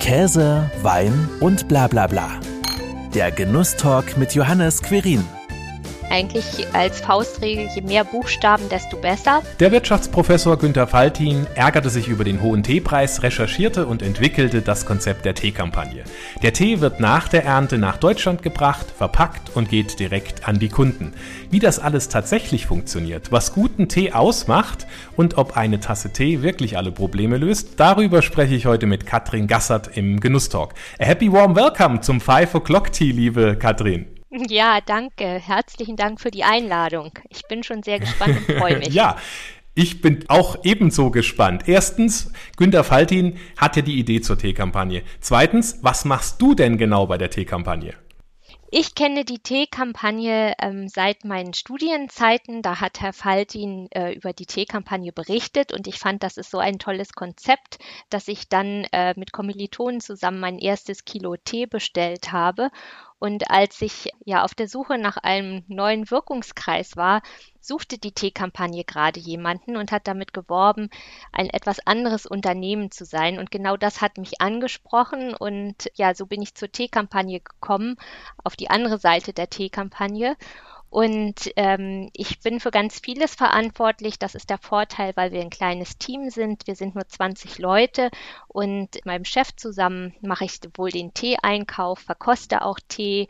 Käse, Wein und bla bla bla. Der Genusstalk mit Johannes Querin eigentlich als Faustregel, je mehr Buchstaben, desto besser. Der Wirtschaftsprofessor Günter Faltin ärgerte sich über den hohen Teepreis, recherchierte und entwickelte das Konzept der Teekampagne. Der Tee wird nach der Ernte nach Deutschland gebracht, verpackt und geht direkt an die Kunden. Wie das alles tatsächlich funktioniert, was guten Tee ausmacht und ob eine Tasse Tee wirklich alle Probleme löst, darüber spreche ich heute mit Katrin Gassert im Genusstalk. A happy warm welcome zum 5 O'Clock Tea, liebe Katrin. Ja, danke. Herzlichen Dank für die Einladung. Ich bin schon sehr gespannt und freue mich. ja. Ich bin auch ebenso gespannt. Erstens, Günter Faltin hat ja die Idee zur Teekampagne. Zweitens, was machst du denn genau bei der Teekampagne? Ich kenne die Tee-Kampagne ähm, seit meinen Studienzeiten. Da hat Herr Faltin äh, über die Tee-Kampagne berichtet und ich fand, das ist so ein tolles Konzept, dass ich dann äh, mit Kommilitonen zusammen mein erstes Kilo Tee bestellt habe. Und als ich ja auf der Suche nach einem neuen Wirkungskreis war, suchte die Teekampagne gerade jemanden und hat damit geworben, ein etwas anderes Unternehmen zu sein. Und genau das hat mich angesprochen. Und ja, so bin ich zur Teekampagne gekommen, auf die andere Seite der Teekampagne. Und ähm, ich bin für ganz vieles verantwortlich. Das ist der Vorteil, weil wir ein kleines Team sind. Wir sind nur 20 Leute und mit meinem Chef zusammen mache ich wohl den Tee-Einkauf, verkoste auch Tee,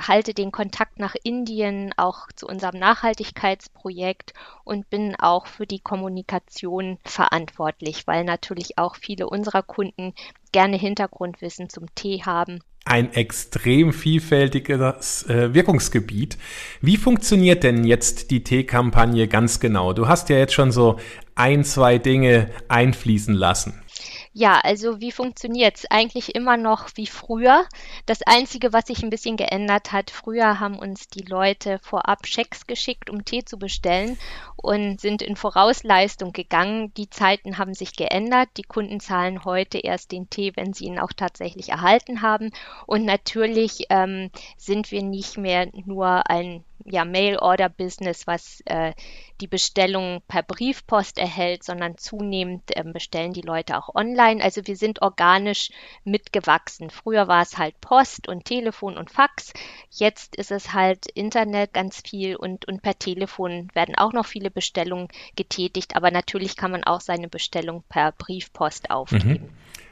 halte den Kontakt nach Indien, auch zu unserem Nachhaltigkeitsprojekt und bin auch für die Kommunikation verantwortlich, weil natürlich auch viele unserer Kunden gerne Hintergrundwissen zum Tee haben ein extrem vielfältiges äh, Wirkungsgebiet. Wie funktioniert denn jetzt die Tee-Kampagne ganz genau? Du hast ja jetzt schon so ein, zwei Dinge einfließen lassen. Ja, also wie funktioniert es? Eigentlich immer noch wie früher. Das Einzige, was sich ein bisschen geändert hat, früher haben uns die Leute vorab Schecks geschickt, um Tee zu bestellen und sind in Vorausleistung gegangen. Die Zeiten haben sich geändert. Die Kunden zahlen heute erst den Tee, wenn sie ihn auch tatsächlich erhalten haben. Und natürlich ähm, sind wir nicht mehr nur ein ja, Mail-Order-Business, was äh, die Bestellung per Briefpost erhält, sondern zunehmend äh, bestellen die Leute auch online. Also wir sind organisch mitgewachsen. Früher war es halt Post und Telefon und Fax. Jetzt ist es halt Internet ganz viel und, und per Telefon werden auch noch viele Bestellungen getätigt. Aber natürlich kann man auch seine Bestellung per Briefpost aufgeben. Mhm.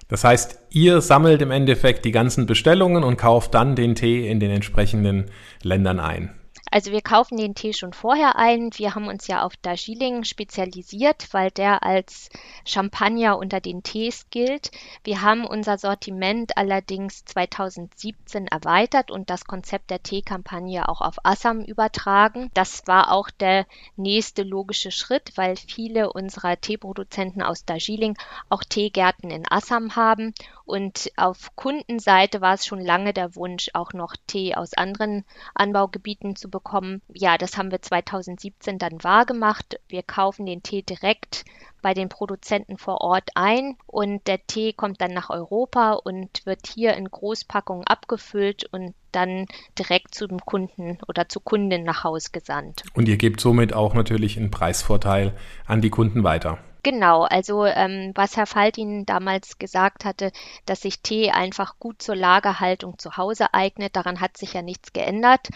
Das heißt, ihr sammelt im Endeffekt die ganzen Bestellungen und kauft dann den Tee in den entsprechenden Ländern ein. Also wir kaufen den Tee schon vorher ein. Wir haben uns ja auf Darjeeling spezialisiert, weil der als Champagner unter den Tees gilt. Wir haben unser Sortiment allerdings 2017 erweitert und das Konzept der Teekampagne auch auf Assam übertragen. Das war auch der nächste logische Schritt, weil viele unserer Teeproduzenten aus Darjeeling auch Teegärten in Assam haben und auf Kundenseite war es schon lange der Wunsch, auch noch Tee aus anderen Anbaugebieten zu bekommen. Ja, das haben wir 2017 dann wahrgemacht. Wir kaufen den Tee direkt bei den Produzenten vor Ort ein und der Tee kommt dann nach Europa und wird hier in Großpackungen abgefüllt und dann direkt zum Kunden oder zu Kunden nach Haus gesandt. Und ihr gebt somit auch natürlich einen Preisvorteil an die Kunden weiter. Genau, also ähm, was Herr Faltin damals gesagt hatte, dass sich Tee einfach gut zur Lagerhaltung zu Hause eignet, daran hat sich ja nichts geändert.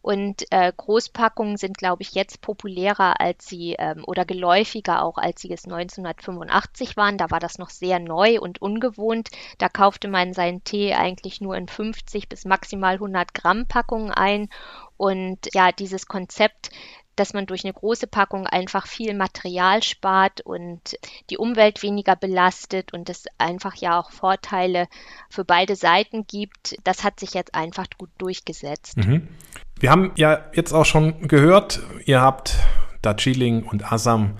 Und äh, Großpackungen sind, glaube ich, jetzt populärer als sie ähm, oder geläufiger auch, als sie es 1985 waren. Da war das noch sehr neu und ungewohnt. Da kaufte man seinen Tee eigentlich nur in 50 bis maximal 100 Gramm Packungen ein. Und ja, dieses Konzept dass man durch eine große Packung einfach viel Material spart und die Umwelt weniger belastet und es einfach ja auch Vorteile für beide Seiten gibt. Das hat sich jetzt einfach gut durchgesetzt. Mhm. Wir haben ja jetzt auch schon gehört, ihr habt Darjeeling und Assam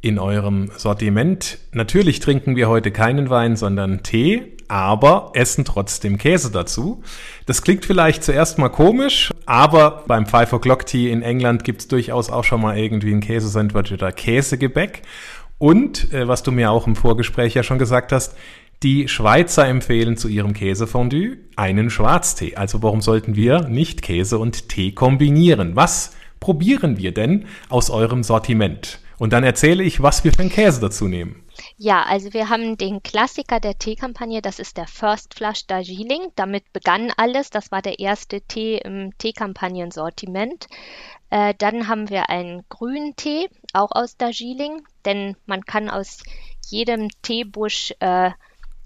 in eurem Sortiment. Natürlich trinken wir heute keinen Wein, sondern Tee aber essen trotzdem Käse dazu. Das klingt vielleicht zuerst mal komisch, aber beim Five O'Clock Tea in England gibt's durchaus auch schon mal irgendwie ein Käsesandwich oder Käsegebäck. Und, äh, was du mir auch im Vorgespräch ja schon gesagt hast, die Schweizer empfehlen zu ihrem Käsefondue einen Schwarztee. Also warum sollten wir nicht Käse und Tee kombinieren? Was probieren wir denn aus eurem Sortiment? Und dann erzähle ich, was wir für einen Käse dazu nehmen. Ja, also wir haben den Klassiker der Teekampagne, das ist der First Flush Darjeeling. Damit begann alles. Das war der erste Tee im Teekampagnen-Sortiment. Äh, dann haben wir einen grünen Tee, auch aus Darjeeling, denn man kann aus jedem Teebusch äh,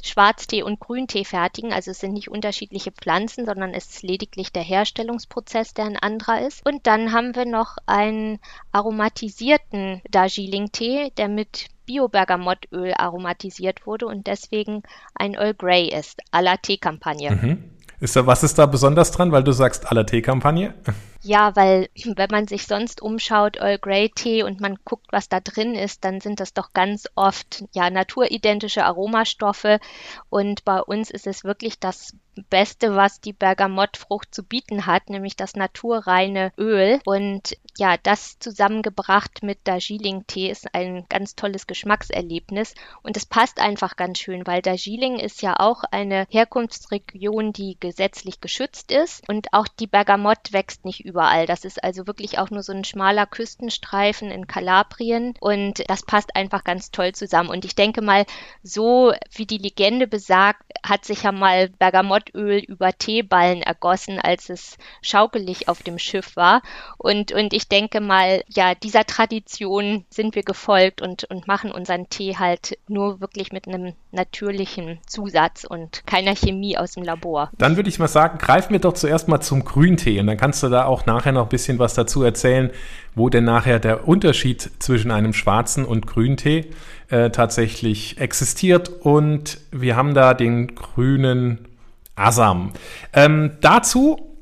Schwarztee und Grüntee fertigen. Also es sind nicht unterschiedliche Pflanzen, sondern es ist lediglich der Herstellungsprozess, der ein anderer ist. Und dann haben wir noch einen aromatisierten Darjeeling-Tee, der mit Bio-Bergamottöl aromatisiert wurde und deswegen ein Earl Grey ist, à la Teekampagne. Mhm. Ist da, was ist da besonders dran, weil du sagst à la Teekampagne? Ja, weil wenn man sich sonst umschaut, Earl Grey Tee und man guckt, was da drin ist, dann sind das doch ganz oft ja naturidentische Aromastoffe und bei uns ist es wirklich das Beste, was die Bergamottfrucht zu bieten hat, nämlich das naturreine Öl. Und ja, das zusammengebracht mit Darjeeling-Tee ist ein ganz tolles Geschmackserlebnis. Und es passt einfach ganz schön, weil Darjeeling ist ja auch eine Herkunftsregion, die gesetzlich geschützt ist. Und auch die Bergamott wächst nicht überall. Das ist also wirklich auch nur so ein schmaler Küstenstreifen in Kalabrien. Und das passt einfach ganz toll zusammen. Und ich denke mal, so wie die Legende besagt, hat sich ja mal Bergamott Erdöl über Teeballen ergossen, als es schaukelig auf dem Schiff war. Und, und ich denke mal, ja, dieser Tradition sind wir gefolgt und, und machen unseren Tee halt nur wirklich mit einem natürlichen Zusatz und keiner Chemie aus dem Labor. Dann würde ich mal sagen, greifen wir doch zuerst mal zum Grüntee und dann kannst du da auch nachher noch ein bisschen was dazu erzählen, wo denn nachher der Unterschied zwischen einem schwarzen und Grüntee äh, tatsächlich existiert. Und wir haben da den grünen Asam. Ähm, dazu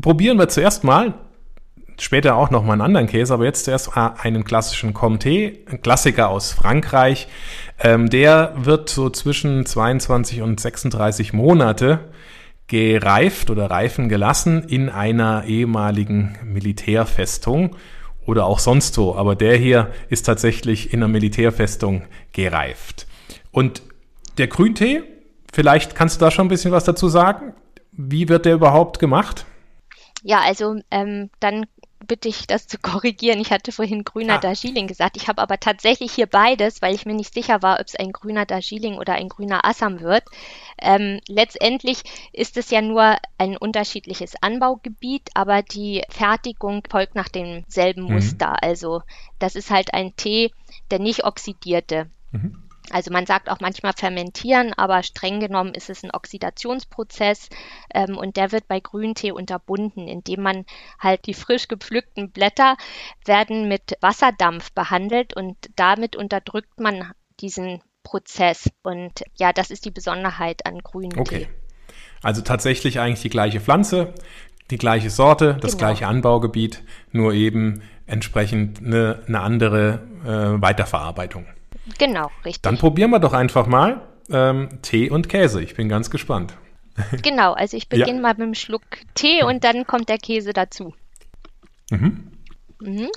probieren wir zuerst mal, später auch noch mal einen anderen Käse, aber jetzt zuerst einen klassischen Comté, ein Klassiker aus Frankreich. Ähm, der wird so zwischen 22 und 36 Monate gereift oder reifen gelassen in einer ehemaligen Militärfestung oder auch sonst wo. Aber der hier ist tatsächlich in einer Militärfestung gereift. Und der Grüntee, Vielleicht kannst du da schon ein bisschen was dazu sagen. Wie wird der überhaupt gemacht? Ja, also ähm, dann bitte ich das zu korrigieren. Ich hatte vorhin grüner ah. Darjeeling gesagt. Ich habe aber tatsächlich hier beides, weil ich mir nicht sicher war, ob es ein grüner Darjeeling oder ein grüner Assam wird. Ähm, letztendlich ist es ja nur ein unterschiedliches Anbaugebiet, aber die Fertigung folgt nach demselben mhm. Muster. Also das ist halt ein Tee, der nicht oxidierte. Mhm. Also man sagt auch manchmal fermentieren, aber streng genommen ist es ein Oxidationsprozess ähm, und der wird bei Grüntee unterbunden, indem man halt die frisch gepflückten Blätter werden mit Wasserdampf behandelt und damit unterdrückt man diesen Prozess. Und ja, das ist die Besonderheit an grünen okay. Also tatsächlich eigentlich die gleiche Pflanze, die gleiche Sorte, das genau. gleiche Anbaugebiet, nur eben entsprechend eine, eine andere äh, Weiterverarbeitung. Genau, richtig. Dann probieren wir doch einfach mal ähm, Tee und Käse. Ich bin ganz gespannt. Genau, also ich beginne ja. mal mit einem Schluck Tee und dann kommt der Käse dazu. Mhm. Mhm.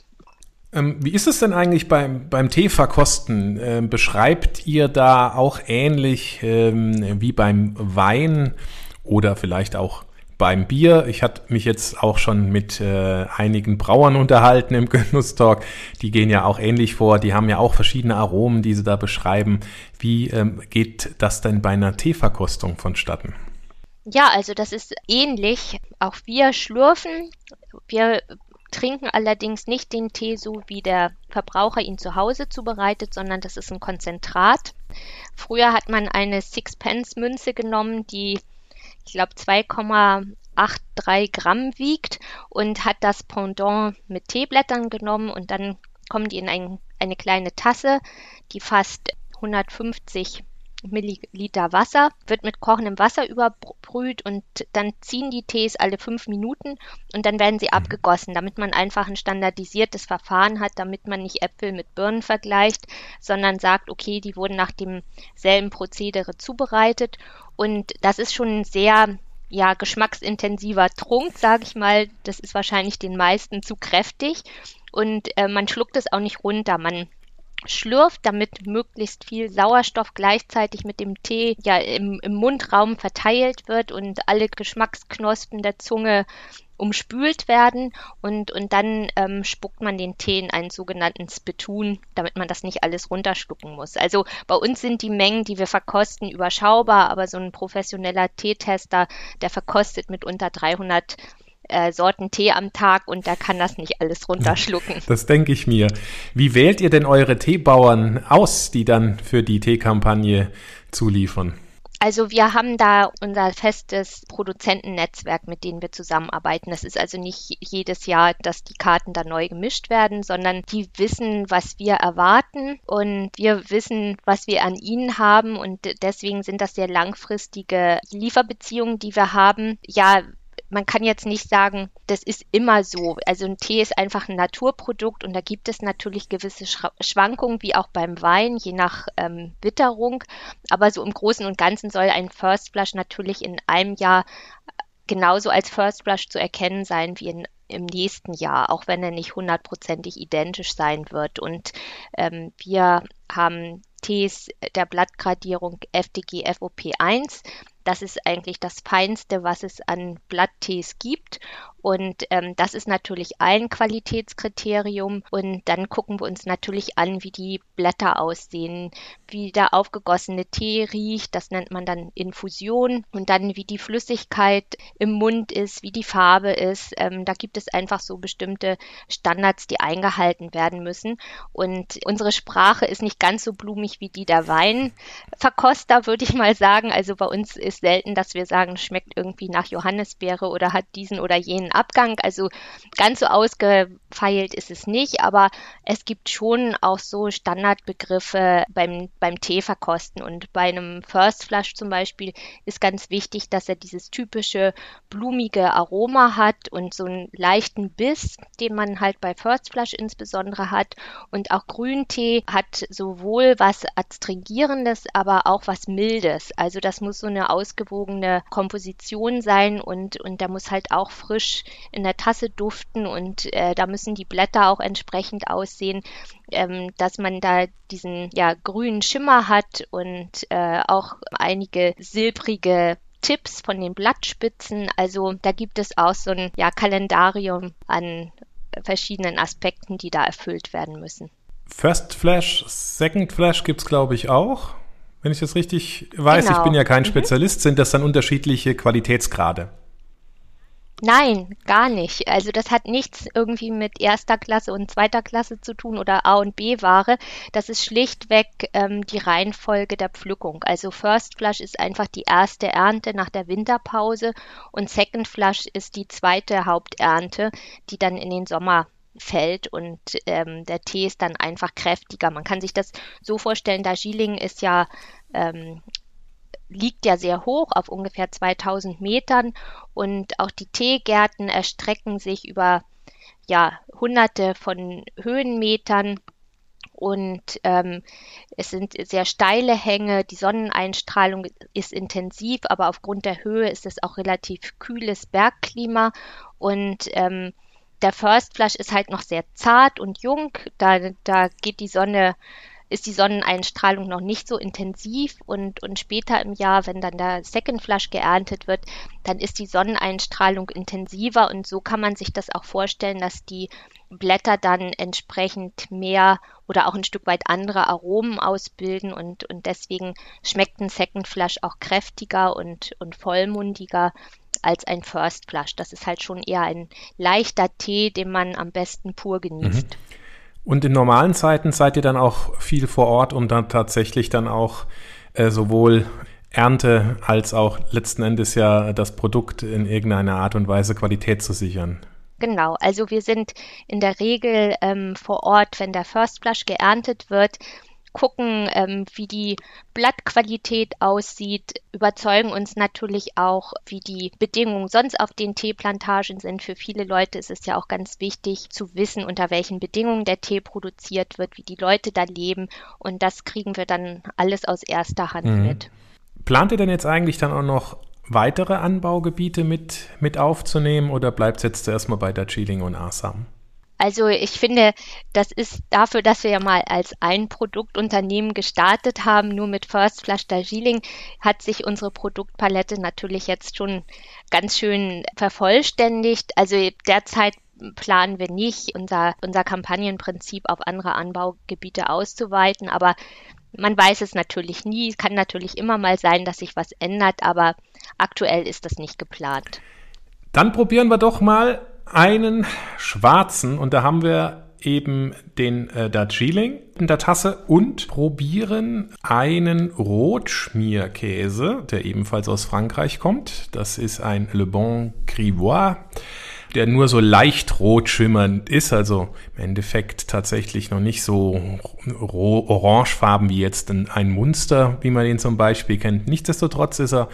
Ähm, wie ist es denn eigentlich beim, beim Teeverkosten? Ähm, beschreibt ihr da auch ähnlich ähm, wie beim Wein oder vielleicht auch beim Bier. Ich hatte mich jetzt auch schon mit äh, einigen Brauern unterhalten im Genusstalk. Die gehen ja auch ähnlich vor. Die haben ja auch verschiedene Aromen, die sie da beschreiben. Wie ähm, geht das denn bei einer Teeverkostung vonstatten? Ja, also das ist ähnlich. Auch wir schlürfen. Wir trinken allerdings nicht den Tee so, wie der Verbraucher ihn zu Hause zubereitet, sondern das ist ein Konzentrat. Früher hat man eine Sixpence-Münze genommen, die ich glaube 2,83 Gramm wiegt und hat das Pendant mit Teeblättern genommen und dann kommen die in ein, eine kleine Tasse, die fast 150 Milliliter Wasser, wird mit kochendem Wasser überbrüht und dann ziehen die Tees alle fünf Minuten und dann werden sie mhm. abgegossen, damit man einfach ein standardisiertes Verfahren hat, damit man nicht Äpfel mit Birnen vergleicht, sondern sagt, okay, die wurden nach demselben Prozedere zubereitet und das ist schon ein sehr ja, geschmacksintensiver Trunk, sage ich mal. Das ist wahrscheinlich den meisten zu kräftig und äh, man schluckt es auch nicht runter. Man schlürft, damit möglichst viel Sauerstoff gleichzeitig mit dem Tee ja im, im Mundraum verteilt wird und alle Geschmacksknospen der Zunge umspült werden und, und dann ähm, spuckt man den Tee in einen sogenannten Spittoon, damit man das nicht alles runterschlucken muss. Also bei uns sind die Mengen, die wir verkosten, überschaubar, aber so ein professioneller Teetester, der verkostet mit unter 300 äh, Sorten Tee am Tag und der kann das nicht alles runterschlucken. Das denke ich mir. Wie wählt ihr denn eure Teebauern aus, die dann für die Teekampagne zuliefern? Also wir haben da unser festes Produzentennetzwerk, mit denen wir zusammenarbeiten. Das ist also nicht jedes Jahr, dass die Karten da neu gemischt werden, sondern die wissen, was wir erwarten und wir wissen, was wir an ihnen haben und deswegen sind das sehr langfristige Lieferbeziehungen, die wir haben. Ja, man kann jetzt nicht sagen, das ist immer so. Also ein Tee ist einfach ein Naturprodukt und da gibt es natürlich gewisse Schwankungen, wie auch beim Wein, je nach ähm, Witterung. Aber so im Großen und Ganzen soll ein First Flush natürlich in einem Jahr genauso als First Flush zu erkennen sein wie in, im nächsten Jahr, auch wenn er nicht hundertprozentig identisch sein wird. Und ähm, wir haben Tees der Blattgradierung FDG FOP 1 das ist eigentlich das Feinste, was es an Blatttees gibt. Und ähm, das ist natürlich ein Qualitätskriterium. Und dann gucken wir uns natürlich an, wie die Blätter aussehen, wie der aufgegossene Tee riecht. Das nennt man dann Infusion. Und dann, wie die Flüssigkeit im Mund ist, wie die Farbe ist. Ähm, da gibt es einfach so bestimmte Standards, die eingehalten werden müssen. Und unsere Sprache ist nicht ganz so blumig wie die der Weinverkoster, würde ich mal sagen. Also bei uns ist selten, dass wir sagen, schmeckt irgendwie nach Johannisbeere oder hat diesen oder jenen Abgang. Also ganz so ausgefeilt ist es nicht, aber es gibt schon auch so Standardbegriffe beim, beim Teeverkosten. Und bei einem First Flush zum Beispiel ist ganz wichtig, dass er dieses typische blumige Aroma hat und so einen leichten Biss, den man halt bei First Flush insbesondere hat. Und auch Grüntee hat sowohl was Adstringierendes, aber auch was Mildes. Also das muss so eine Aus ausgewogene Komposition sein und, und der muss halt auch frisch in der Tasse duften und äh, da müssen die Blätter auch entsprechend aussehen, ähm, dass man da diesen ja, grünen Schimmer hat und äh, auch einige silbrige Tipps von den Blattspitzen. Also da gibt es auch so ein ja, Kalendarium an verschiedenen Aspekten, die da erfüllt werden müssen. First Flash, Second Flash gibt es, glaube ich, auch wenn ich das richtig weiß. Genau. Ich bin ja kein mhm. Spezialist. Sind das dann unterschiedliche Qualitätsgrade? Nein, gar nicht. Also das hat nichts irgendwie mit erster Klasse und zweiter Klasse zu tun oder A und B Ware. Das ist schlichtweg ähm, die Reihenfolge der Pflückung. Also First Flush ist einfach die erste Ernte nach der Winterpause und Second Flush ist die zweite Haupternte, die dann in den Sommer fällt und ähm, der Tee ist dann einfach kräftiger. Man kann sich das so vorstellen, Darjeeling ist ja ähm, liegt ja sehr hoch auf ungefähr 2000 Metern. Und auch die Teegärten erstrecken sich über ja hunderte von Höhenmetern. Und ähm, es sind sehr steile Hänge, die Sonneneinstrahlung ist intensiv, aber aufgrund der Höhe ist es auch relativ kühles Bergklima. Und ähm, der First Flush ist halt noch sehr zart und jung. Da, da geht die Sonne, ist die Sonneneinstrahlung noch nicht so intensiv und, und später im Jahr, wenn dann der Second Flush geerntet wird, dann ist die Sonneneinstrahlung intensiver und so kann man sich das auch vorstellen, dass die Blätter dann entsprechend mehr oder auch ein Stück weit andere Aromen ausbilden und, und deswegen schmeckt ein Second Flush auch kräftiger und, und vollmundiger als ein First Flush. Das ist halt schon eher ein leichter Tee, den man am besten pur genießt. Mhm. Und in normalen Zeiten seid ihr dann auch viel vor Ort, um dann tatsächlich dann auch äh, sowohl Ernte als auch letzten Endes ja das Produkt in irgendeiner Art und Weise Qualität zu sichern. Genau, also wir sind in der Regel ähm, vor Ort, wenn der First Flush geerntet wird, gucken, ähm, wie die Blattqualität aussieht, überzeugen uns natürlich auch, wie die Bedingungen sonst auf den Teeplantagen sind. Für viele Leute ist es ja auch ganz wichtig zu wissen, unter welchen Bedingungen der Tee produziert wird, wie die Leute da leben. Und das kriegen wir dann alles aus erster Hand mhm. mit. Plant ihr denn jetzt eigentlich dann auch noch weitere Anbaugebiete mit, mit aufzunehmen oder bleibt es jetzt erstmal bei der Chilling und Assam? Also ich finde, das ist dafür, dass wir ja mal als ein Produktunternehmen gestartet haben, nur mit First Flush Darjeeling, hat sich unsere Produktpalette natürlich jetzt schon ganz schön vervollständigt. Also derzeit planen wir nicht, unser, unser Kampagnenprinzip auf andere Anbaugebiete auszuweiten, aber man weiß es natürlich nie. Es kann natürlich immer mal sein, dass sich was ändert, aber aktuell ist das nicht geplant. Dann probieren wir doch mal einen schwarzen und da haben wir eben den äh, Darjeeling in der Tasse und probieren einen Rotschmierkäse, der ebenfalls aus Frankreich kommt. Das ist ein Le Bon Grivois der nur so leicht rot schimmernd ist, also im Endeffekt tatsächlich noch nicht so orangefarben wie jetzt ein Munster, wie man den zum Beispiel kennt. Nichtsdestotrotz ist er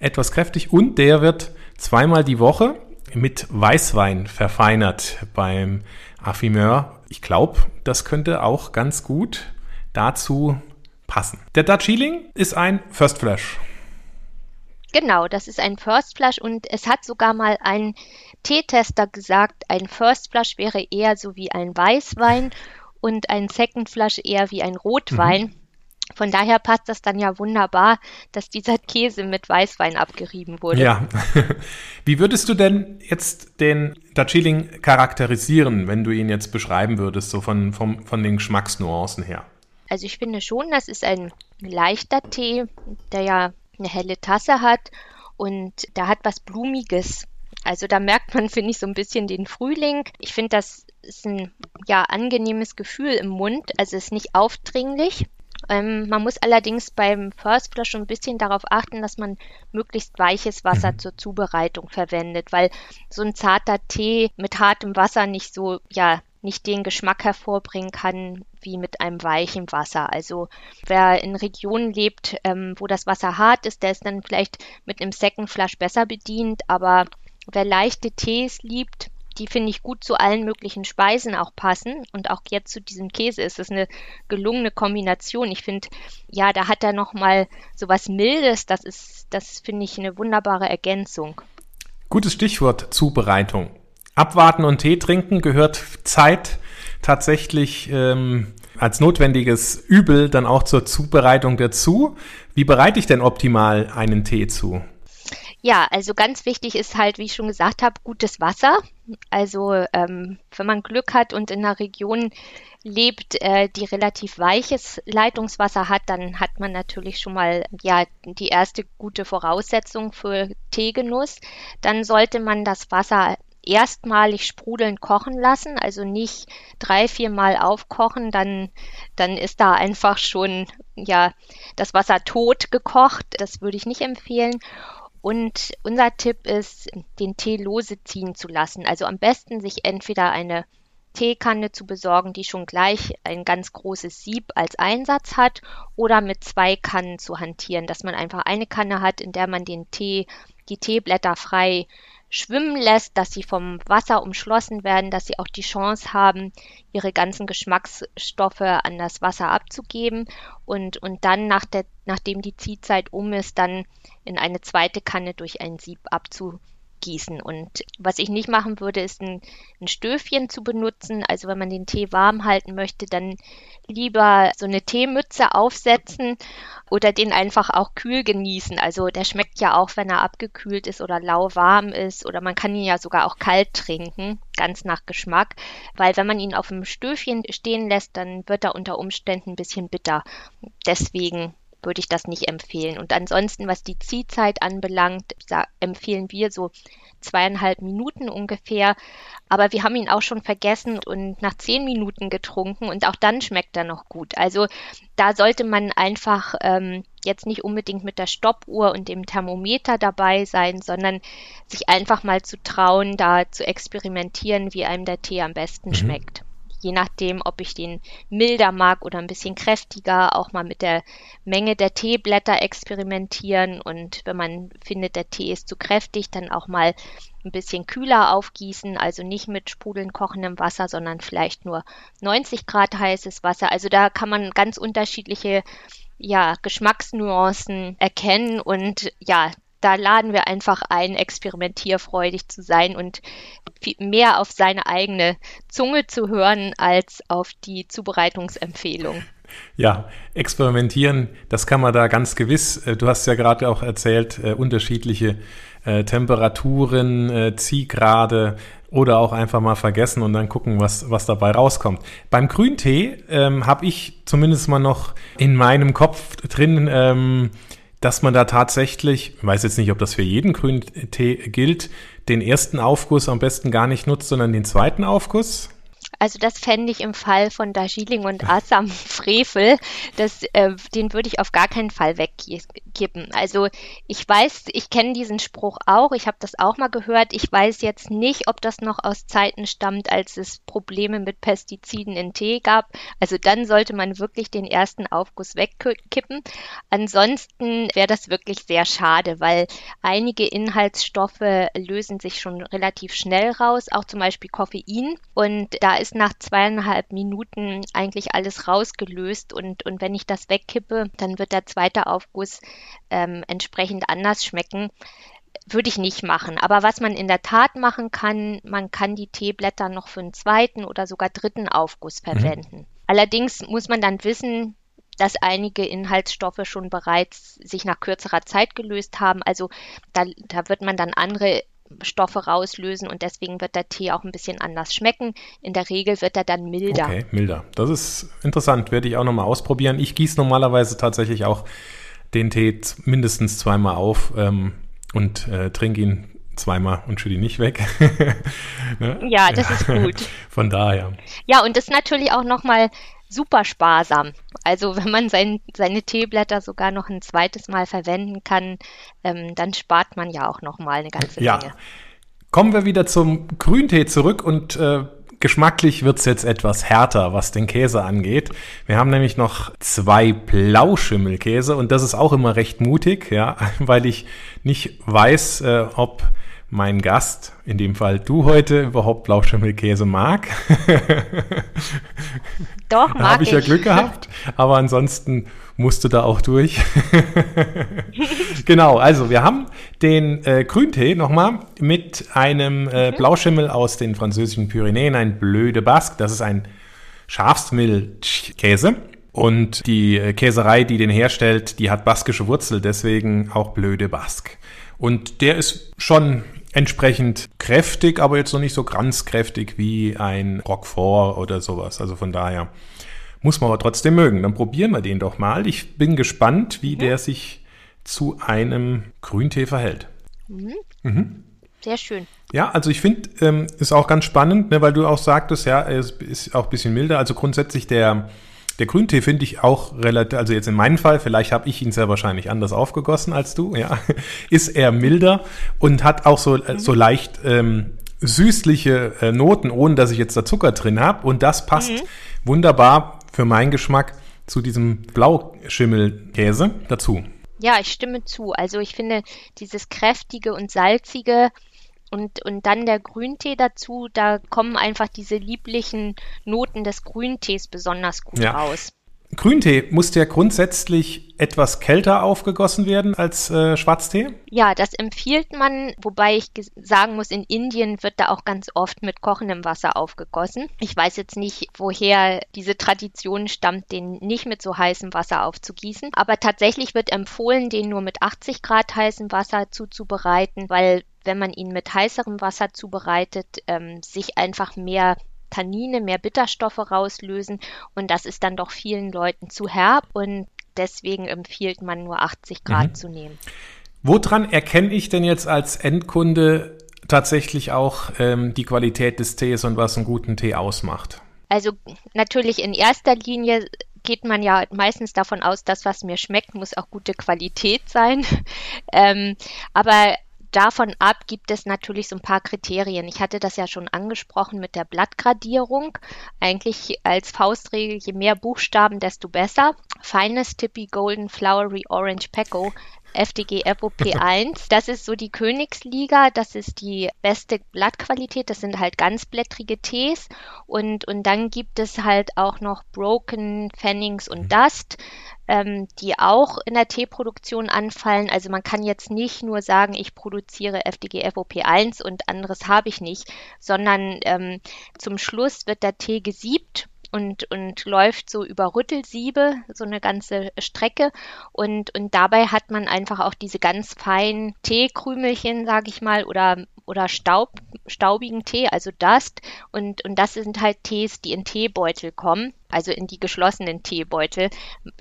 etwas kräftig und der wird zweimal die Woche mit Weißwein verfeinert beim Affimeur. Ich glaube, das könnte auch ganz gut dazu passen. Der Darjeeling ist ein First Flash. Genau, das ist ein First Flush und es hat sogar mal ein Teetester gesagt, ein First Flush wäre eher so wie ein Weißwein und ein Second Flush eher wie ein Rotwein. Mhm. Von daher passt das dann ja wunderbar, dass dieser Käse mit Weißwein abgerieben wurde. Ja. Wie würdest du denn jetzt den Darjeeling charakterisieren, wenn du ihn jetzt beschreiben würdest, so von, von, von den Geschmacksnuancen her? Also ich finde schon, das ist ein leichter Tee, der ja eine helle Tasse hat und da hat was Blumiges. Also da merkt man, finde ich, so ein bisschen den Frühling. Ich finde, das ist ein ja angenehmes Gefühl im Mund. Also ist nicht aufdringlich. Ähm, man muss allerdings beim First Flush schon ein bisschen darauf achten, dass man möglichst weiches Wasser mhm. zur Zubereitung verwendet, weil so ein zarter Tee mit hartem Wasser nicht so, ja, nicht den Geschmack hervorbringen kann wie mit einem weichen Wasser. Also wer in Regionen lebt, ähm, wo das Wasser hart ist, der ist dann vielleicht mit einem Second Flush besser bedient, aber wer leichte Tees liebt, die finde ich gut zu allen möglichen Speisen auch passen. Und auch jetzt zu diesem Käse ist es eine gelungene Kombination. Ich finde, ja, da hat er nochmal so was Mildes. Das ist, das finde ich eine wunderbare Ergänzung. Gutes Stichwort Zubereitung. Abwarten und Tee trinken gehört Zeit tatsächlich ähm, als notwendiges Übel dann auch zur Zubereitung dazu. Wie bereite ich denn optimal einen Tee zu? Ja, also ganz wichtig ist halt, wie ich schon gesagt habe, gutes Wasser. Also ähm, wenn man Glück hat und in einer Region lebt, äh, die relativ weiches Leitungswasser hat, dann hat man natürlich schon mal ja die erste gute Voraussetzung für Teegenuss. Dann sollte man das Wasser erstmalig sprudeln kochen lassen, also nicht drei, vier Mal aufkochen, dann, dann ist da einfach schon ja das Wasser tot gekocht. Das würde ich nicht empfehlen. Und unser Tipp ist, den Tee lose ziehen zu lassen. Also am besten sich entweder eine Teekanne zu besorgen, die schon gleich ein ganz großes Sieb als Einsatz hat oder mit zwei Kannen zu hantieren, dass man einfach eine Kanne hat, in der man den Tee, die Teeblätter frei schwimmen lässt, dass sie vom Wasser umschlossen werden, dass sie auch die Chance haben, ihre ganzen Geschmacksstoffe an das Wasser abzugeben. Und, und dann, nach der, nachdem die Ziehzeit um ist, dann in eine zweite Kanne durch ein Sieb abzugeben gießen. Und was ich nicht machen würde, ist ein, ein Stöfchen zu benutzen. Also wenn man den Tee warm halten möchte, dann lieber so eine Teemütze aufsetzen oder den einfach auch kühl genießen. Also der schmeckt ja auch, wenn er abgekühlt ist oder lauwarm ist oder man kann ihn ja sogar auch kalt trinken, ganz nach Geschmack, weil wenn man ihn auf dem Stöfchen stehen lässt, dann wird er unter Umständen ein bisschen bitter. Deswegen würde ich das nicht empfehlen. Und ansonsten, was die Ziehzeit anbelangt, empfehlen wir so zweieinhalb Minuten ungefähr. Aber wir haben ihn auch schon vergessen und nach zehn Minuten getrunken und auch dann schmeckt er noch gut. Also da sollte man einfach ähm, jetzt nicht unbedingt mit der Stoppuhr und dem Thermometer dabei sein, sondern sich einfach mal zu trauen, da zu experimentieren, wie einem der Tee am besten mhm. schmeckt je nachdem, ob ich den milder mag oder ein bisschen kräftiger, auch mal mit der Menge der Teeblätter experimentieren. Und wenn man findet, der Tee ist zu kräftig, dann auch mal ein bisschen kühler aufgießen, also nicht mit sprudelnd kochendem Wasser, sondern vielleicht nur 90 Grad heißes Wasser. Also da kann man ganz unterschiedliche ja, Geschmacksnuancen erkennen. Und ja, da laden wir einfach ein, experimentierfreudig zu sein und mehr auf seine eigene Zunge zu hören als auf die Zubereitungsempfehlung. Ja, experimentieren, das kann man da ganz gewiss. Äh, du hast ja gerade auch erzählt, äh, unterschiedliche äh, Temperaturen, Ziehgrade oder auch einfach mal vergessen und dann gucken, was, was dabei rauskommt. Beim Grüntee ähm, habe ich zumindest mal noch in meinem Kopf drin, ähm, dass man da tatsächlich, ich weiß jetzt nicht, ob das für jeden Grüntee gilt, den ersten Aufguss am besten gar nicht nutzt, sondern den zweiten Aufguss. Also das fände ich im Fall von Darjeeling und Assam Frevel. Das, äh, den würde ich auf gar keinen Fall wegkippen. Also ich weiß, ich kenne diesen Spruch auch, ich habe das auch mal gehört. Ich weiß jetzt nicht, ob das noch aus Zeiten stammt, als es Probleme mit Pestiziden in Tee gab. Also dann sollte man wirklich den ersten Aufguss wegkippen. Ansonsten wäre das wirklich sehr schade, weil einige Inhaltsstoffe lösen sich schon relativ schnell raus, auch zum Beispiel Koffein. Und da ist nach zweieinhalb Minuten eigentlich alles rausgelöst und, und wenn ich das wegkippe, dann wird der zweite Aufguss ähm, entsprechend anders schmecken. Würde ich nicht machen. Aber was man in der Tat machen kann, man kann die Teeblätter noch für einen zweiten oder sogar dritten Aufguss mhm. verwenden. Mhm. Allerdings muss man dann wissen, dass einige Inhaltsstoffe schon bereits sich nach kürzerer Zeit gelöst haben. Also da, da wird man dann andere Stoffe rauslösen und deswegen wird der Tee auch ein bisschen anders schmecken. In der Regel wird er dann milder. Okay, milder. Das ist interessant, werde ich auch nochmal ausprobieren. Ich gieße normalerweise tatsächlich auch den Tee mindestens zweimal auf ähm, und äh, trinke ihn zweimal und schütte ihn nicht weg. ne? Ja, das ist gut. Von daher. Ja, und das ist natürlich auch nochmal super sparsam. Also wenn man sein, seine Teeblätter sogar noch ein zweites Mal verwenden kann, ähm, dann spart man ja auch noch mal eine ganze ja. Menge. Kommen wir wieder zum Grüntee zurück und äh, geschmacklich wird es jetzt etwas härter, was den Käse angeht. Wir haben nämlich noch zwei Blauschimmelkäse und das ist auch immer recht mutig, ja, weil ich nicht weiß, äh, ob mein Gast, in dem Fall du heute, überhaupt Blauschimmelkäse mag. Doch, mag da habe ich, ich ja Glück gehabt, aber ansonsten musste da auch durch. genau, also wir haben den äh, Grüntee nochmal mit einem äh, mhm. Blauschimmel aus den französischen Pyrenäen, ein Bleu de Basque. Das ist ein Schafsmilchkäse. Und die äh, Käserei, die den herstellt, die hat baskische Wurzel, deswegen auch Bleu de Basque. Und der ist schon entsprechend kräftig, aber jetzt noch nicht so ganz kräftig wie ein Roquefort oder sowas. Also von daher muss man aber trotzdem mögen. Dann probieren wir den doch mal. Ich bin gespannt, wie ja. der sich zu einem Grüntee verhält. Mhm. Mhm. Sehr schön. Ja, also ich finde, ähm, ist auch ganz spannend, ne, weil du auch sagtest, ja, es ist auch ein bisschen milder. Also grundsätzlich der der Grüntee finde ich auch relativ, also jetzt in meinem Fall, vielleicht habe ich ihn sehr wahrscheinlich anders aufgegossen als du, ja, ist eher milder und hat auch so, mhm. so leicht ähm, süßliche äh, Noten, ohne dass ich jetzt da Zucker drin habe. Und das passt mhm. wunderbar für meinen Geschmack zu diesem Blauschimmelkäse dazu. Ja, ich stimme zu. Also ich finde dieses kräftige und salzige und, und dann der Grüntee dazu, da kommen einfach diese lieblichen Noten des Grüntees besonders gut ja. raus. Grüntee muss der grundsätzlich etwas kälter aufgegossen werden als äh, Schwarztee? Ja, das empfiehlt man, wobei ich sagen muss, in Indien wird da auch ganz oft mit kochendem Wasser aufgegossen. Ich weiß jetzt nicht, woher diese Tradition stammt, den nicht mit so heißem Wasser aufzugießen, aber tatsächlich wird empfohlen, den nur mit 80 Grad heißem Wasser zuzubereiten, weil wenn man ihn mit heißerem Wasser zubereitet, ähm, sich einfach mehr Tannine, mehr Bitterstoffe rauslösen und das ist dann doch vielen Leuten zu herb und deswegen empfiehlt man nur 80 Grad mhm. zu nehmen. Woran erkenne ich denn jetzt als Endkunde tatsächlich auch ähm, die Qualität des Tees und was einen guten Tee ausmacht? Also natürlich in erster Linie geht man ja meistens davon aus, dass was mir schmeckt, muss auch gute Qualität sein. ähm, aber davon ab gibt es natürlich so ein paar Kriterien. Ich hatte das ja schon angesprochen mit der Blattgradierung. Eigentlich als Faustregel, je mehr Buchstaben, desto besser. Feines Tippy Golden Flowery Orange Pecco FDG FOP1. Das ist so die Königsliga, das ist die beste Blattqualität, das sind halt ganzblättrige Tees und, und dann gibt es halt auch noch Broken, Fannings und mhm. Dust ähm, die auch in der Teeproduktion anfallen. Also man kann jetzt nicht nur sagen, ich produziere FDG FOP1 und anderes habe ich nicht, sondern ähm, zum Schluss wird der Tee gesiebt und, und läuft so über Rüttelsiebe, so eine ganze Strecke. Und, und dabei hat man einfach auch diese ganz feinen Teekrümelchen, sage ich mal, oder oder Staub, staubigen Tee, also Dust. Und, und das sind halt Tees, die in Teebeutel kommen, also in die geschlossenen Teebeutel.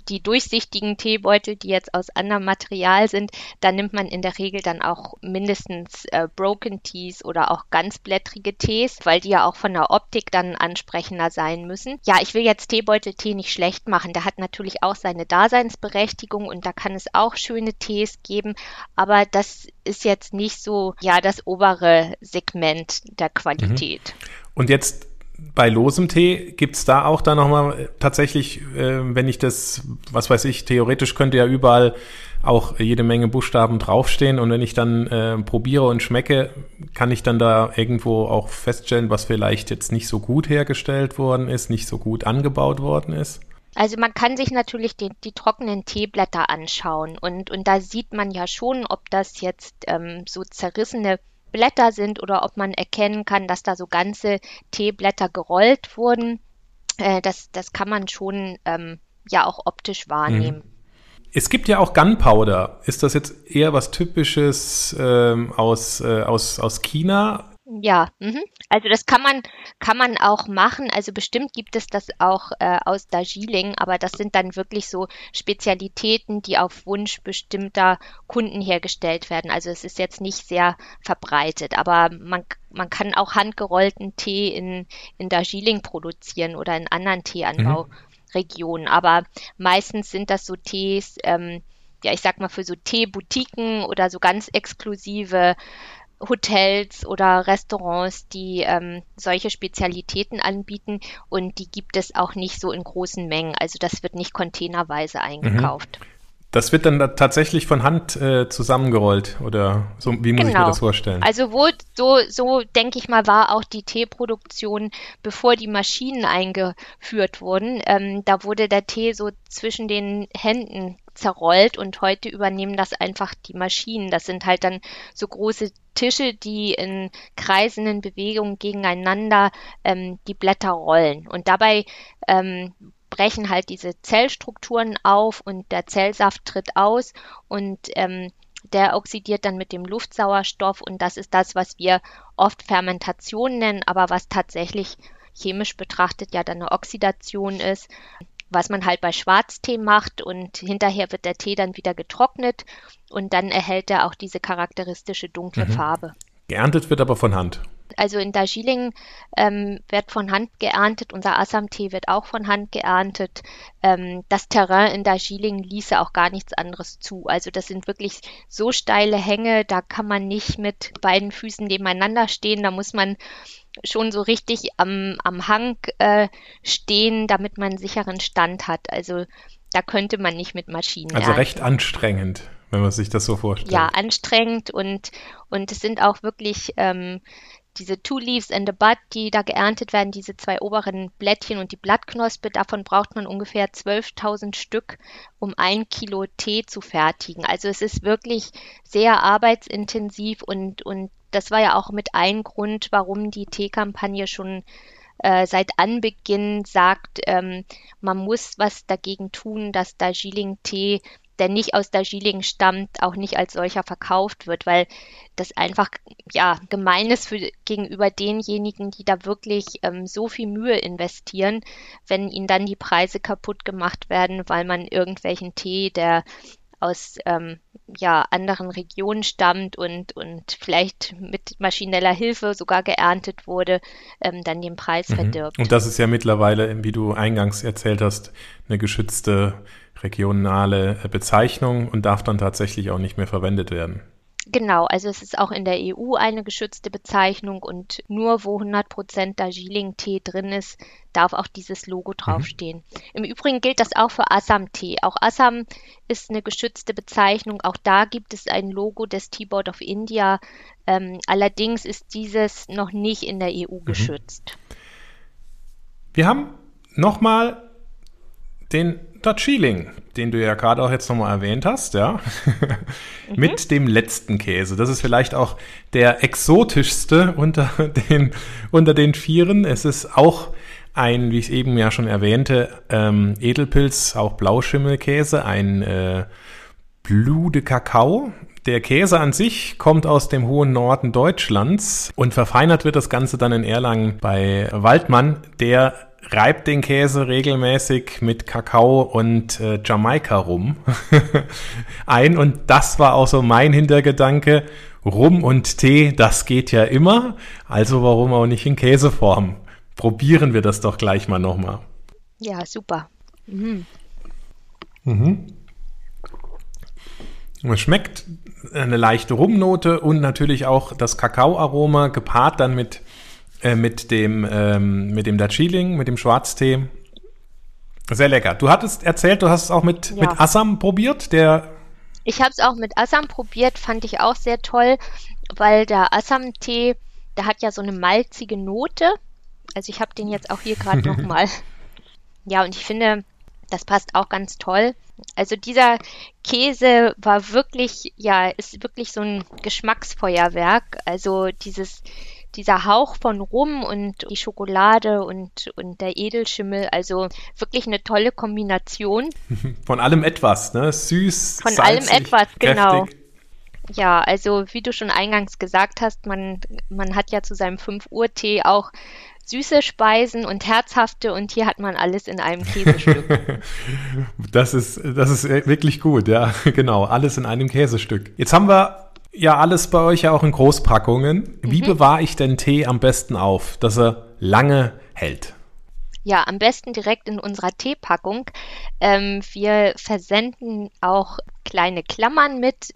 Die durchsichtigen Teebeutel, die jetzt aus anderem Material sind, da nimmt man in der Regel dann auch mindestens äh, Broken Tees oder auch ganzblättrige Tees, weil die ja auch von der Optik dann ansprechender sein müssen. Ja, ich will jetzt Teebeuteltee nicht schlecht machen. Der hat natürlich auch seine Daseinsberechtigung und da kann es auch schöne Tees geben, aber das ist jetzt nicht so, ja, das obere Segment der Qualität. Mhm. Und jetzt bei losem Tee gibt es da auch da nochmal äh, tatsächlich, äh, wenn ich das, was weiß ich, theoretisch könnte ja überall auch jede Menge Buchstaben draufstehen und wenn ich dann äh, probiere und schmecke, kann ich dann da irgendwo auch feststellen, was vielleicht jetzt nicht so gut hergestellt worden ist, nicht so gut angebaut worden ist? Also man kann sich natürlich die, die trockenen Teeblätter anschauen und, und da sieht man ja schon, ob das jetzt ähm, so zerrissene Blätter sind oder ob man erkennen kann, dass da so ganze Teeblätter gerollt wurden. Äh, das, das kann man schon ähm, ja auch optisch wahrnehmen. Mhm. Es gibt ja auch Gunpowder. Ist das jetzt eher was Typisches ähm, aus, äh, aus, aus China ja, mhm. also das kann man, kann man auch machen. Also bestimmt gibt es das auch äh, aus Darjeeling, aber das sind dann wirklich so Spezialitäten, die auf Wunsch bestimmter Kunden hergestellt werden. Also es ist jetzt nicht sehr verbreitet, aber man, man kann auch handgerollten Tee in, in Darjeeling produzieren oder in anderen Teeanbauregionen. Mhm. Aber meistens sind das so Tees, ähm, ja, ich sag mal, für so Teeboutiquen oder so ganz exklusive Hotels oder Restaurants, die ähm, solche Spezialitäten anbieten und die gibt es auch nicht so in großen Mengen. Also das wird nicht containerweise eingekauft. Mhm. Das wird dann da tatsächlich von Hand äh, zusammengerollt oder so, wie muss genau. ich mir genau. das vorstellen? Also wo so so denke ich mal war auch die Teeproduktion, bevor die Maschinen eingeführt wurden. Ähm, da wurde der Tee so zwischen den Händen zerrollt und heute übernehmen das einfach die Maschinen. Das sind halt dann so große Tische, die in kreisenden Bewegungen gegeneinander ähm, die Blätter rollen. Und dabei ähm, brechen halt diese Zellstrukturen auf und der Zellsaft tritt aus und ähm, der oxidiert dann mit dem Luftsauerstoff und das ist das, was wir oft Fermentation nennen, aber was tatsächlich chemisch betrachtet ja dann eine Oxidation ist was man halt bei Schwarztee macht und hinterher wird der Tee dann wieder getrocknet und dann erhält er auch diese charakteristische dunkle mhm. Farbe. Geerntet wird aber von Hand. Also in Darjeeling ähm, wird von Hand geerntet, unser Assam-Tee wird auch von Hand geerntet. Ähm, das Terrain in Darjeeling ließe auch gar nichts anderes zu. Also das sind wirklich so steile Hänge, da kann man nicht mit beiden Füßen nebeneinander stehen, da muss man schon so richtig am, am Hang äh, stehen, damit man einen sicheren Stand hat. Also da könnte man nicht mit Maschinen. Also ernten. recht anstrengend, wenn man sich das so vorstellt. Ja, anstrengend und, und es sind auch wirklich ähm, diese Two Leaves and a Bud, die da geerntet werden, diese zwei oberen Blättchen und die Blattknospe, davon braucht man ungefähr 12.000 Stück, um ein Kilo Tee zu fertigen. Also es ist wirklich sehr arbeitsintensiv und, und das war ja auch mit ein Grund, warum die Teekampagne schon äh, seit Anbeginn sagt, ähm, man muss was dagegen tun, dass Darjeeling-Tee der nicht aus Darjeeling stammt, auch nicht als solcher verkauft wird, weil das einfach ja gemein ist für, gegenüber denjenigen, die da wirklich ähm, so viel Mühe investieren, wenn ihnen dann die Preise kaputt gemacht werden, weil man irgendwelchen Tee, der aus ähm, ja, anderen Regionen stammt und, und vielleicht mit maschineller Hilfe sogar geerntet wurde, ähm, dann den Preis mhm. verdirbt. Und das ist ja mittlerweile, wie du eingangs erzählt hast, eine geschützte regionale Bezeichnung und darf dann tatsächlich auch nicht mehr verwendet werden. Genau, also es ist auch in der EU eine geschützte Bezeichnung und nur wo 100% Darjeeling-Tee drin ist, darf auch dieses Logo mhm. draufstehen. Mhm. Im Übrigen gilt das auch für Assam-Tee. Auch Assam ist eine geschützte Bezeichnung. Auch da gibt es ein Logo des Tea Board of India. Ähm, allerdings ist dieses noch nicht in der EU mhm. geschützt. Wir haben nochmal den Darjeeling, den du ja gerade auch jetzt nochmal erwähnt hast, ja, mhm. mit dem letzten Käse. Das ist vielleicht auch der exotischste unter den, unter den Vieren. Es ist auch ein, wie ich es eben ja schon erwähnte, ähm, Edelpilz, auch Blauschimmelkäse, ein äh, Blue de Kakao. Der Käse an sich kommt aus dem hohen Norden Deutschlands und verfeinert wird das Ganze dann in Erlangen bei Waldmann, der reibt den Käse regelmäßig mit Kakao und äh, Jamaika rum ein. Und das war auch so mein Hintergedanke. Rum und Tee, das geht ja immer. Also warum auch nicht in Käseform? Probieren wir das doch gleich mal nochmal. Ja, super. Mhm. Mhm. Es schmeckt eine leichte Rumnote und natürlich auch das Kakaoaroma gepaart dann mit äh, mit dem, ähm, mit dem Darjeeling, mit dem Schwarztee. Sehr lecker. Du hattest erzählt, du hast es auch mit, ja. mit Assam probiert, der. Ich habe es auch mit Assam probiert, fand ich auch sehr toll, weil der Assam-Tee, der hat ja so eine malzige Note. Also ich habe den jetzt auch hier gerade nochmal. Ja, und ich finde, das passt auch ganz toll. Also dieser Käse war wirklich, ja, ist wirklich so ein Geschmacksfeuerwerk. Also dieses, dieser Hauch von Rum und die Schokolade und, und der Edelschimmel, also wirklich eine tolle Kombination. Von allem etwas, ne? Süß. Von salzig, allem etwas, genau. Ja, also wie du schon eingangs gesagt hast, man, man hat ja zu seinem 5 Uhr Tee auch süße Speisen und herzhafte und hier hat man alles in einem Käsestück. das ist, das ist wirklich gut, ja, genau, alles in einem Käsestück. Jetzt haben wir ja alles bei euch ja auch in Großpackungen. Wie mhm. bewahre ich denn Tee am besten auf, dass er lange hält? Ja, am besten direkt in unserer Teepackung. Ähm, wir versenden auch kleine Klammern mit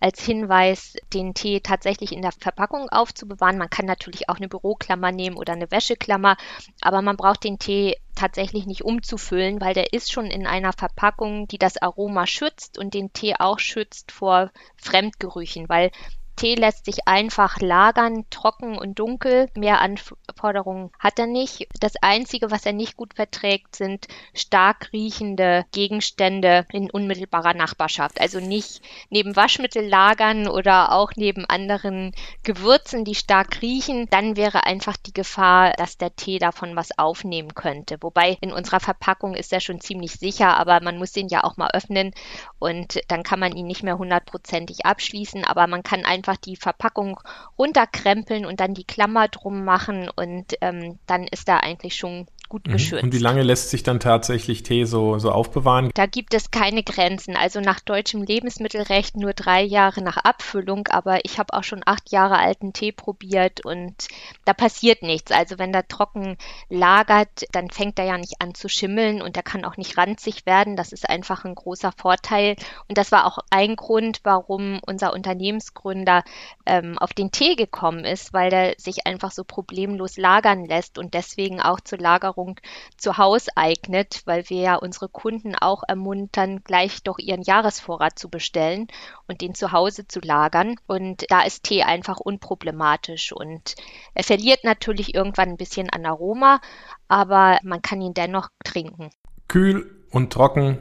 als Hinweis, den Tee tatsächlich in der Verpackung aufzubewahren. Man kann natürlich auch eine Büroklammer nehmen oder eine Wäscheklammer, aber man braucht den Tee tatsächlich nicht umzufüllen, weil der ist schon in einer Verpackung, die das Aroma schützt und den Tee auch schützt vor Fremdgerüchen, weil Tee lässt sich einfach lagern, trocken und dunkel. Mehr Anforderungen hat er nicht. Das Einzige, was er nicht gut verträgt, sind stark riechende Gegenstände in unmittelbarer Nachbarschaft. Also nicht neben Waschmittel lagern oder auch neben anderen Gewürzen, die stark riechen. Dann wäre einfach die Gefahr, dass der Tee davon was aufnehmen könnte. Wobei in unserer Verpackung ist er schon ziemlich sicher, aber man muss ihn ja auch mal öffnen und dann kann man ihn nicht mehr hundertprozentig abschließen. Aber man kann einfach einfach die Verpackung runterkrempeln und dann die Klammer drum machen und ähm, dann ist da eigentlich schon gut mhm. geschützt. Und wie lange lässt sich dann tatsächlich Tee so, so aufbewahren? Da gibt es keine Grenzen. Also nach deutschem Lebensmittelrecht nur drei Jahre nach Abfüllung, aber ich habe auch schon acht Jahre alten Tee probiert und da passiert nichts. Also wenn der trocken lagert, dann fängt er ja nicht an zu schimmeln und er kann auch nicht ranzig werden. Das ist einfach ein großer Vorteil. Und das war auch ein Grund, warum unser Unternehmensgründer ähm, auf den Tee gekommen ist, weil der sich einfach so problemlos lagern lässt und deswegen auch zur Lagerung Ernährung zu Hause eignet, weil wir ja unsere Kunden auch ermuntern, gleich doch ihren Jahresvorrat zu bestellen und den zu Hause zu lagern. Und da ist Tee einfach unproblematisch und er verliert natürlich irgendwann ein bisschen an Aroma, aber man kann ihn dennoch trinken. Kühl und trocken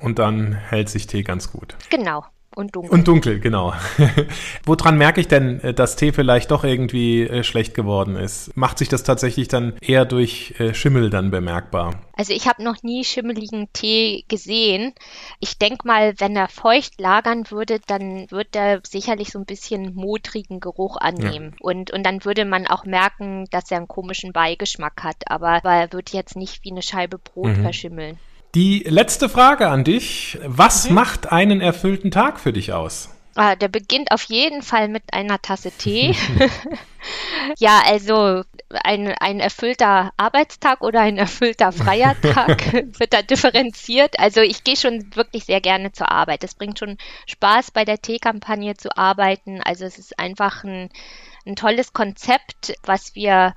und dann hält sich Tee ganz gut. Genau. Und dunkel. Und dunkel, genau. Woran merke ich denn, äh, dass Tee vielleicht doch irgendwie äh, schlecht geworden ist? Macht sich das tatsächlich dann eher durch äh, Schimmel dann bemerkbar? Also ich habe noch nie schimmeligen Tee gesehen. Ich denke mal, wenn er feucht lagern würde, dann wird er sicherlich so ein bisschen modrigen Geruch annehmen. Ja. Und, und dann würde man auch merken, dass er einen komischen Beigeschmack hat. Aber, aber er wird jetzt nicht wie eine Scheibe Brot mhm. verschimmeln. Die letzte Frage an dich. Was mhm. macht einen erfüllten Tag für dich aus? Ah, der beginnt auf jeden Fall mit einer Tasse Tee. ja, also ein, ein erfüllter Arbeitstag oder ein erfüllter freier Tag wird da differenziert. Also ich gehe schon wirklich sehr gerne zur Arbeit. Es bringt schon Spaß, bei der Teekampagne zu arbeiten. Also es ist einfach ein, ein tolles Konzept, was wir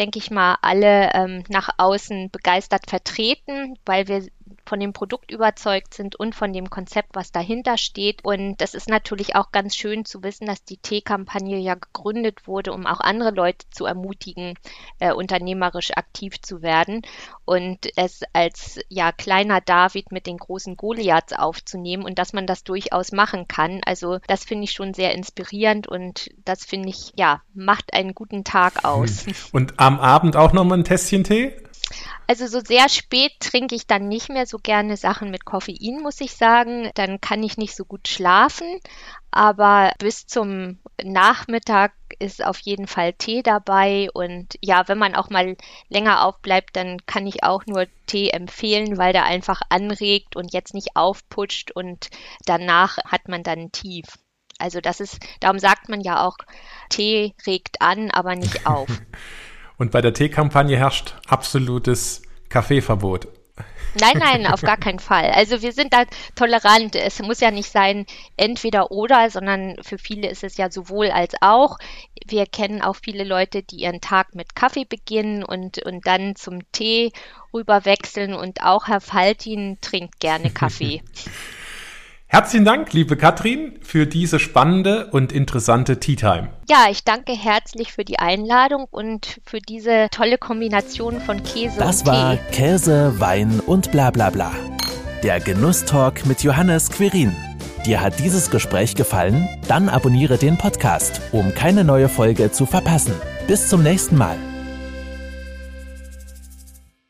denke ich mal, alle ähm, nach außen begeistert vertreten, weil wir von dem Produkt überzeugt sind und von dem Konzept, was dahinter steht. Und das ist natürlich auch ganz schön zu wissen, dass die Tee-Kampagne ja gegründet wurde, um auch andere Leute zu ermutigen, äh, unternehmerisch aktiv zu werden und es als ja kleiner David mit den großen Goliaths aufzunehmen und dass man das durchaus machen kann. Also das finde ich schon sehr inspirierend und das finde ich ja macht einen guten Tag aus. Und am Abend auch noch mal ein Tässchen Tee? Also so sehr spät trinke ich dann nicht mehr so gerne Sachen mit Koffein, muss ich sagen. Dann kann ich nicht so gut schlafen. Aber bis zum Nachmittag ist auf jeden Fall Tee dabei. Und ja, wenn man auch mal länger aufbleibt, dann kann ich auch nur Tee empfehlen, weil der einfach anregt und jetzt nicht aufputscht und danach hat man dann tief. Also das ist, darum sagt man ja auch, Tee regt an, aber nicht auf. Und bei der Teekampagne herrscht absolutes Kaffeeverbot. Nein, nein, auf gar keinen Fall. Also wir sind da tolerant. Es muss ja nicht sein entweder oder, sondern für viele ist es ja sowohl als auch. Wir kennen auch viele Leute, die ihren Tag mit Kaffee beginnen und, und dann zum Tee rüberwechseln und auch Herr Faltin trinkt gerne Kaffee. Herzlichen Dank, liebe Katrin, für diese spannende und interessante Tea Time. Ja, ich danke herzlich für die Einladung und für diese tolle Kombination von Käse das und Tee. Das war Tee. Käse, Wein und bla bla bla. Der Genusstalk mit Johannes Quirin. Dir hat dieses Gespräch gefallen? Dann abonniere den Podcast, um keine neue Folge zu verpassen. Bis zum nächsten Mal.